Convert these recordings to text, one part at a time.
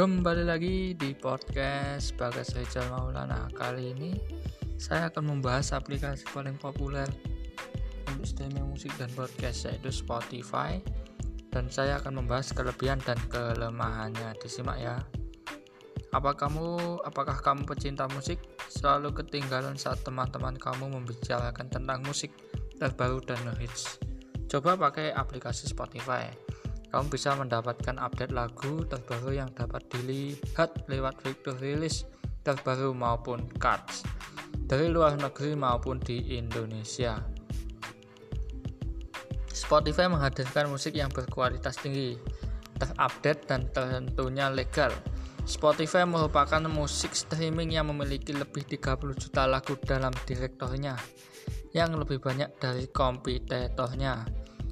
Kembali lagi di podcast Bagas Rizal Maulana. Kali ini saya akan membahas aplikasi paling populer Untuk streaming musik dan podcast yaitu Spotify. Dan saya akan membahas kelebihan dan kelemahannya. Disimak ya. Apa kamu, apakah kamu pecinta musik? Selalu ketinggalan saat teman-teman kamu membicarakan tentang musik terbaru dan hits? Coba pakai aplikasi Spotify kamu bisa mendapatkan update lagu terbaru yang dapat dilihat lewat fitur rilis terbaru maupun cards dari luar negeri maupun di Indonesia. Spotify menghadirkan musik yang berkualitas tinggi, terupdate dan tentunya legal. Spotify merupakan musik streaming yang memiliki lebih 30 juta lagu dalam direktornya, yang lebih banyak dari kompetitornya.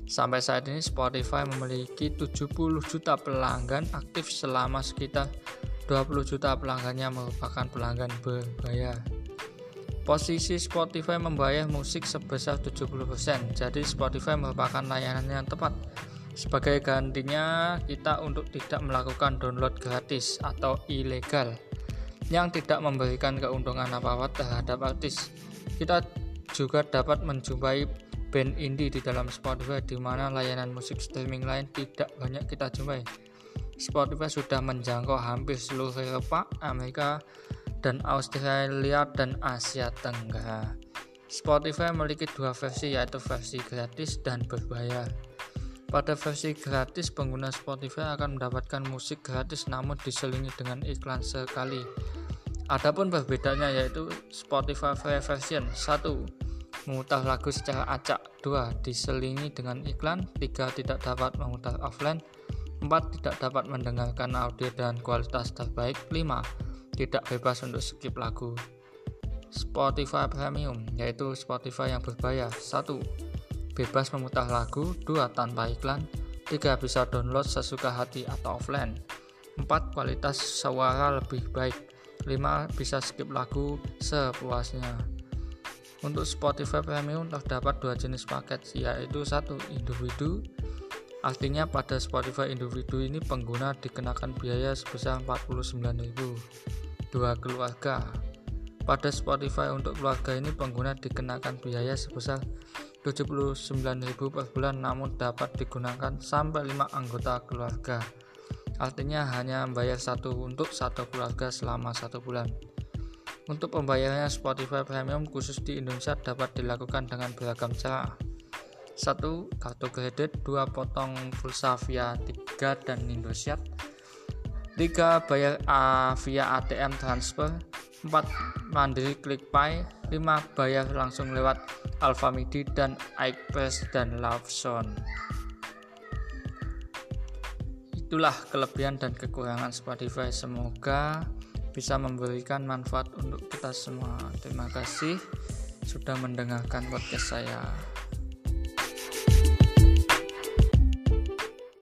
Sampai saat ini Spotify memiliki 70 juta pelanggan aktif selama sekitar 20 juta pelanggannya merupakan pelanggan berbayar. Posisi Spotify membayar musik sebesar 70%, jadi Spotify merupakan layanan yang tepat. Sebagai gantinya, kita untuk tidak melakukan download gratis atau ilegal yang tidak memberikan keuntungan apa-apa terhadap artis. Kita juga dapat menjumpai band indie di dalam Spotify di mana layanan musik streaming lain tidak banyak kita jumpai. Spotify sudah menjangkau hampir seluruh Eropa, Amerika, dan Australia dan Asia Tenggara. Spotify memiliki dua versi yaitu versi gratis dan berbayar. Pada versi gratis, pengguna Spotify akan mendapatkan musik gratis namun diselingi dengan iklan sekali. Adapun perbedaannya yaitu Spotify Free Version 1 memutar lagu secara acak. 2 diselingi dengan iklan. 3 tidak dapat memutar offline. 4 tidak dapat mendengarkan audio dan kualitas terbaik. 5 tidak bebas untuk skip lagu. Spotify Premium yaitu Spotify yang berbayar. 1 bebas memutar lagu. 2 tanpa iklan. 3 bisa download sesuka hati atau offline. 4 kualitas suara lebih baik. 5 bisa skip lagu sepuasnya untuk Spotify Premium terdapat dua jenis paket yaitu satu individu Artinya pada Spotify individu ini pengguna dikenakan biaya sebesar 49.000 dua keluarga. Pada Spotify untuk keluarga ini pengguna dikenakan biaya sebesar 79.000 per bulan namun dapat digunakan sampai 5 anggota keluarga. Artinya hanya membayar satu untuk satu keluarga selama satu bulan. Untuk pembayarannya Spotify Premium khusus di Indonesia dapat dilakukan dengan beragam cara. 1. Kartu kredit 2. Potong pulsa via 3 dan Indosiar 3. Bayar A via ATM transfer 4. Mandiri ClickPay 5. Bayar langsung lewat Alfamidi dan iPress dan Lawson Itulah kelebihan dan kekurangan Spotify Semoga bisa memberikan manfaat untuk kita semua. Terima kasih sudah mendengarkan podcast saya.